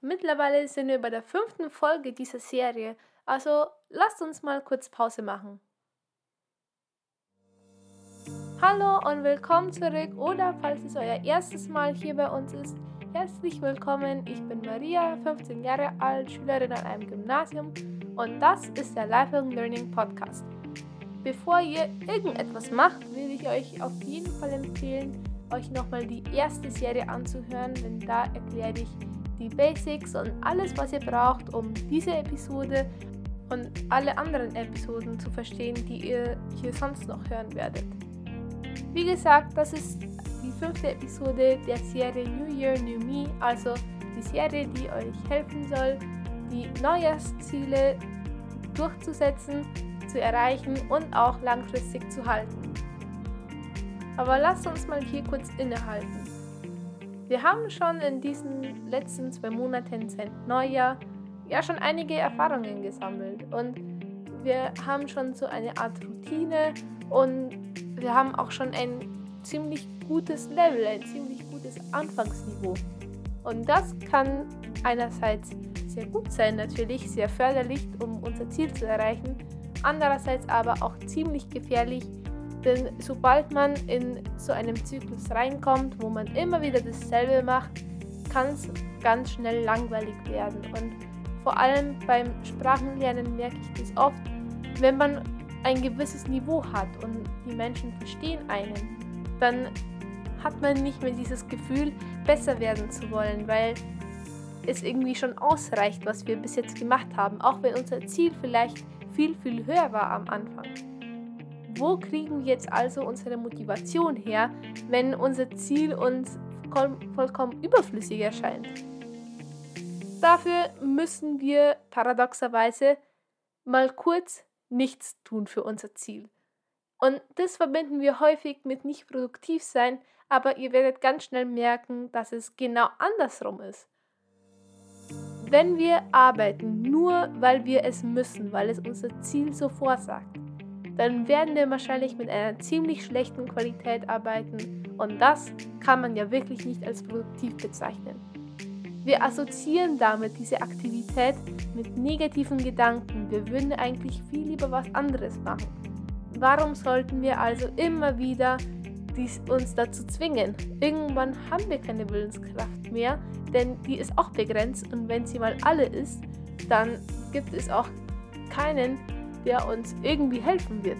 Mittlerweile sind wir bei der fünften Folge dieser Serie, also lasst uns mal kurz Pause machen. Hallo und willkommen zurück oder falls es euer erstes Mal hier bei uns ist, herzlich willkommen. Ich bin Maria, 15 Jahre alt, Schülerin an einem Gymnasium und das ist der Lifelong Learning Podcast. Bevor ihr irgendetwas macht, will ich euch auf jeden Fall empfehlen, euch nochmal die erste Serie anzuhören, denn da erkläre ich die Basics und alles, was ihr braucht, um diese Episode und alle anderen Episoden zu verstehen, die ihr hier sonst noch hören werdet. Wie gesagt, das ist die fünfte Episode der Serie New Year, New Me, also die Serie, die euch helfen soll, die Neujahrsziele durchzusetzen, zu erreichen und auch langfristig zu halten. Aber lasst uns mal hier kurz innehalten. Wir haben schon in diesen letzten zwei Monaten seit Neujahr ja schon einige Erfahrungen gesammelt und wir haben schon so eine Art Routine und wir haben auch schon ein ziemlich gutes Level, ein ziemlich gutes Anfangsniveau. Und das kann einerseits sehr gut sein, natürlich sehr förderlich, um unser Ziel zu erreichen, andererseits aber auch ziemlich gefährlich, denn sobald man in so einem Zyklus reinkommt, wo man immer wieder dasselbe macht, kann es ganz schnell langweilig werden. Und vor allem beim Sprachenlernen merke ich das oft, wenn man ein gewisses Niveau hat und die Menschen verstehen einen, dann hat man nicht mehr dieses Gefühl, besser werden zu wollen, weil es irgendwie schon ausreicht, was wir bis jetzt gemacht haben, auch wenn unser Ziel vielleicht viel, viel höher war am Anfang. Wo kriegen wir jetzt also unsere Motivation her, wenn unser Ziel uns vollkommen überflüssig erscheint? Dafür müssen wir paradoxerweise mal kurz nichts tun für unser Ziel. Und das verbinden wir häufig mit nicht produktiv sein, aber ihr werdet ganz schnell merken, dass es genau andersrum ist. Wenn wir arbeiten, nur weil wir es müssen, weil es unser Ziel so vorsagt, dann werden wir wahrscheinlich mit einer ziemlich schlechten Qualität arbeiten und das kann man ja wirklich nicht als produktiv bezeichnen. Wir assoziieren damit diese Aktivität mit negativen Gedanken. Wir würden eigentlich viel lieber was anderes machen. Warum sollten wir also immer wieder dies uns dazu zwingen? Irgendwann haben wir keine Willenskraft mehr, denn die ist auch begrenzt und wenn sie mal alle ist, dann gibt es auch keinen, der uns irgendwie helfen wird.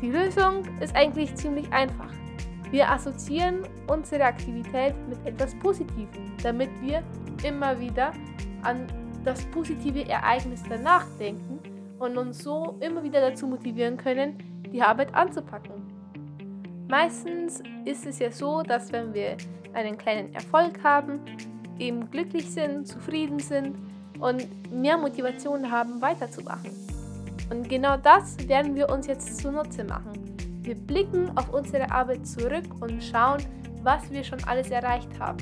Die Lösung ist eigentlich ziemlich einfach. Wir assoziieren unsere Aktivität mit etwas Positivem, damit wir immer wieder an das positive Ereignis danach denken und uns so immer wieder dazu motivieren können, die Arbeit anzupacken. Meistens ist es ja so, dass wenn wir einen kleinen Erfolg haben, eben glücklich sind, zufrieden sind und mehr Motivation haben, weiterzumachen. Und genau das werden wir uns jetzt zunutze machen. Wir blicken auf unsere Arbeit zurück und schauen, was wir schon alles erreicht haben.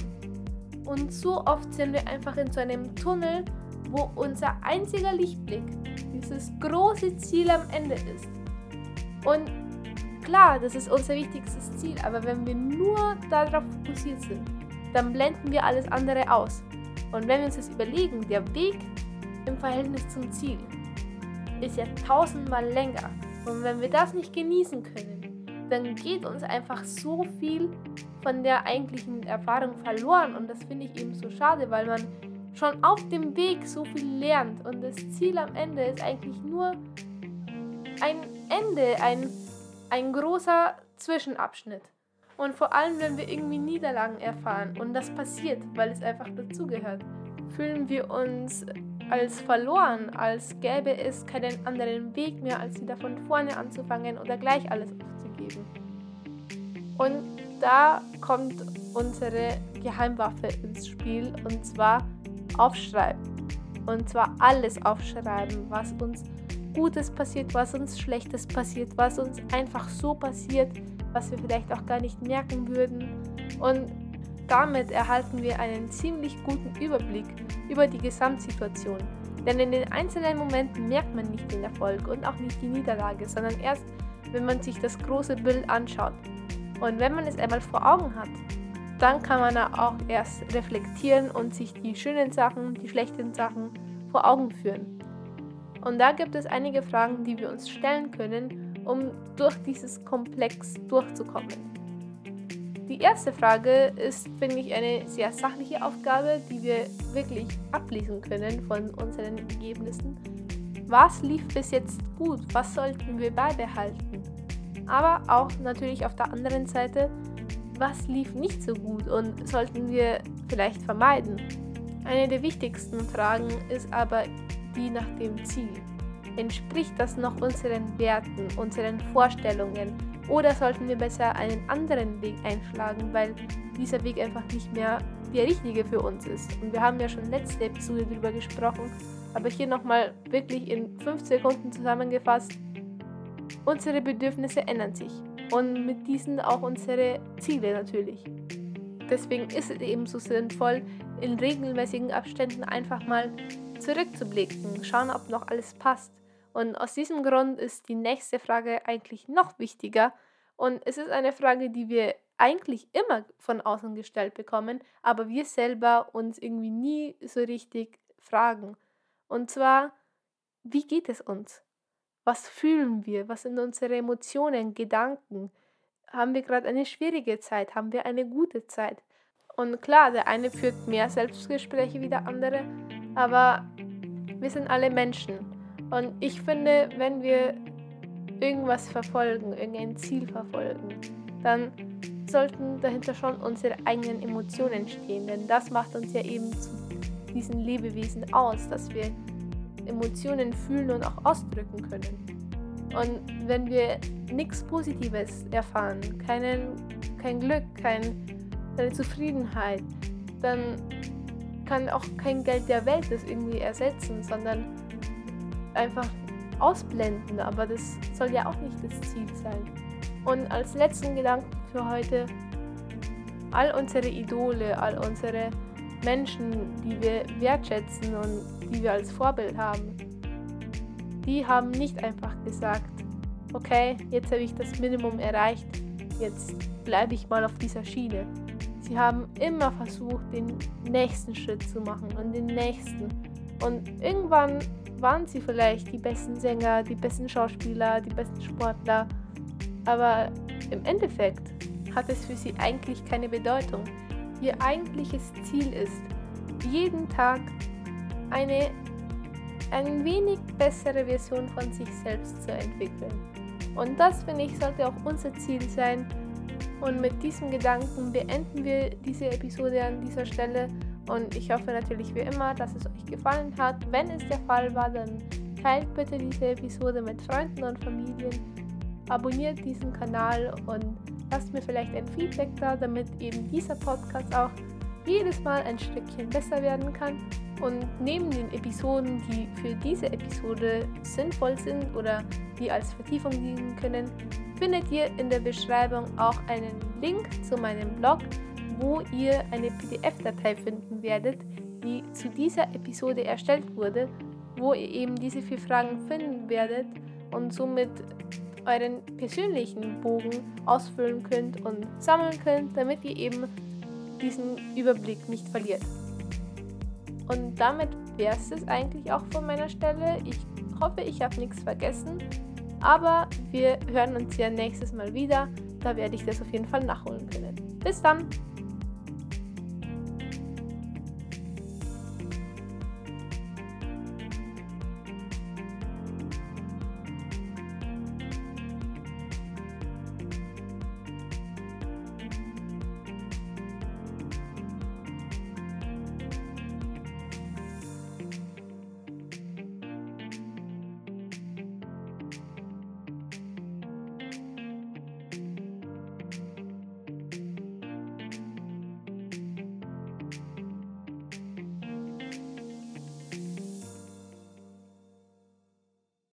Und so oft sind wir einfach in so einem Tunnel, wo unser einziger Lichtblick dieses große Ziel am Ende ist. Und klar, das ist unser wichtigstes Ziel, aber wenn wir nur darauf fokussiert sind, dann blenden wir alles andere aus. Und wenn wir uns das überlegen, der Weg im Verhältnis zum Ziel, ist ja tausendmal länger. Und wenn wir das nicht genießen können, dann geht uns einfach so viel von der eigentlichen Erfahrung verloren. Und das finde ich eben so schade, weil man schon auf dem Weg so viel lernt. Und das Ziel am Ende ist eigentlich nur ein Ende, ein, ein großer Zwischenabschnitt. Und vor allem, wenn wir irgendwie Niederlagen erfahren, und das passiert, weil es einfach dazugehört, fühlen wir uns als verloren, als gäbe es keinen anderen Weg mehr, als wieder von vorne anzufangen oder gleich alles aufzugeben. Und da kommt unsere Geheimwaffe ins Spiel und zwar aufschreiben. Und zwar alles aufschreiben, was uns Gutes passiert, was uns Schlechtes passiert, was uns einfach so passiert, was wir vielleicht auch gar nicht merken würden. Und damit erhalten wir einen ziemlich guten Überblick über die Gesamtsituation. Denn in den einzelnen Momenten merkt man nicht den Erfolg und auch nicht die Niederlage, sondern erst, wenn man sich das große Bild anschaut. Und wenn man es einmal vor Augen hat, dann kann man auch erst reflektieren und sich die schönen Sachen, die schlechten Sachen vor Augen führen. Und da gibt es einige Fragen, die wir uns stellen können, um durch dieses Komplex durchzukommen. Die erste Frage ist, finde ich, eine sehr sachliche Aufgabe, die wir wirklich ablesen können von unseren Ergebnissen. Was lief bis jetzt gut? Was sollten wir beibehalten? Aber auch natürlich auf der anderen Seite, was lief nicht so gut und sollten wir vielleicht vermeiden? Eine der wichtigsten Fragen ist aber die nach dem Ziel. Entspricht das noch unseren Werten, unseren Vorstellungen oder sollten wir besser einen anderen Weg einschlagen, weil dieser Weg einfach nicht mehr der richtige für uns ist? Und wir haben ja schon letzte Episode darüber gesprochen, aber hier nochmal wirklich in fünf Sekunden zusammengefasst. Unsere Bedürfnisse ändern sich und mit diesen auch unsere Ziele natürlich. Deswegen ist es eben so sinnvoll, in regelmäßigen Abständen einfach mal zurückzublicken, schauen, ob noch alles passt. Und aus diesem Grund ist die nächste Frage eigentlich noch wichtiger. Und es ist eine Frage, die wir eigentlich immer von außen gestellt bekommen, aber wir selber uns irgendwie nie so richtig fragen. Und zwar, wie geht es uns? Was fühlen wir? Was sind unsere Emotionen, Gedanken? Haben wir gerade eine schwierige Zeit? Haben wir eine gute Zeit? Und klar, der eine führt mehr Selbstgespräche wie der andere, aber wir sind alle Menschen. Und ich finde, wenn wir irgendwas verfolgen, irgendein Ziel verfolgen, dann sollten dahinter schon unsere eigenen Emotionen stehen, denn das macht uns ja eben zu diesen Lebewesen aus, dass wir Emotionen fühlen und auch ausdrücken können. Und wenn wir nichts Positives erfahren, keinen, kein Glück, kein, keine Zufriedenheit, dann kann auch kein Geld der Welt das irgendwie ersetzen, sondern einfach ausblenden. Aber das soll ja auch nicht das Ziel sein. Und als letzten Gedanken für heute, all unsere Idole, all unsere Menschen, die wir wertschätzen und die wir als Vorbild haben, die haben nicht einfach gesagt, okay, jetzt habe ich das Minimum erreicht, jetzt bleibe ich mal auf dieser Schiene. Sie haben immer versucht, den nächsten Schritt zu machen und den nächsten. Und irgendwann waren sie vielleicht die besten Sänger, die besten Schauspieler, die besten Sportler. Aber im Endeffekt hat es für sie eigentlich keine Bedeutung. Ihr eigentliches Ziel ist, jeden Tag eine ein wenig bessere Version von sich selbst zu entwickeln. Und das, finde ich, sollte auch unser Ziel sein. Und mit diesem Gedanken beenden wir diese Episode an dieser Stelle. Und ich hoffe natürlich wie immer, dass es euch gefallen hat. Wenn es der Fall war, dann teilt bitte diese Episode mit Freunden und Familien. Abonniert diesen Kanal und lasst mir vielleicht ein Feedback da, damit eben dieser Podcast auch jedes Mal ein Stückchen besser werden kann. Und neben den Episoden, die für diese Episode sinnvoll sind oder die als Vertiefung dienen können, findet ihr in der Beschreibung auch einen Link zu meinem Blog, wo ihr eine PDF-Datei finden werdet, die zu dieser Episode erstellt wurde, wo ihr eben diese vier Fragen finden werdet und somit euren persönlichen Bogen ausfüllen könnt und sammeln könnt, damit ihr eben diesen Überblick nicht verliert. Und damit wäre es eigentlich auch von meiner Stelle. Ich hoffe, ich habe nichts vergessen. Aber wir hören uns ja nächstes Mal wieder. Da werde ich das auf jeden Fall nachholen können. Bis dann!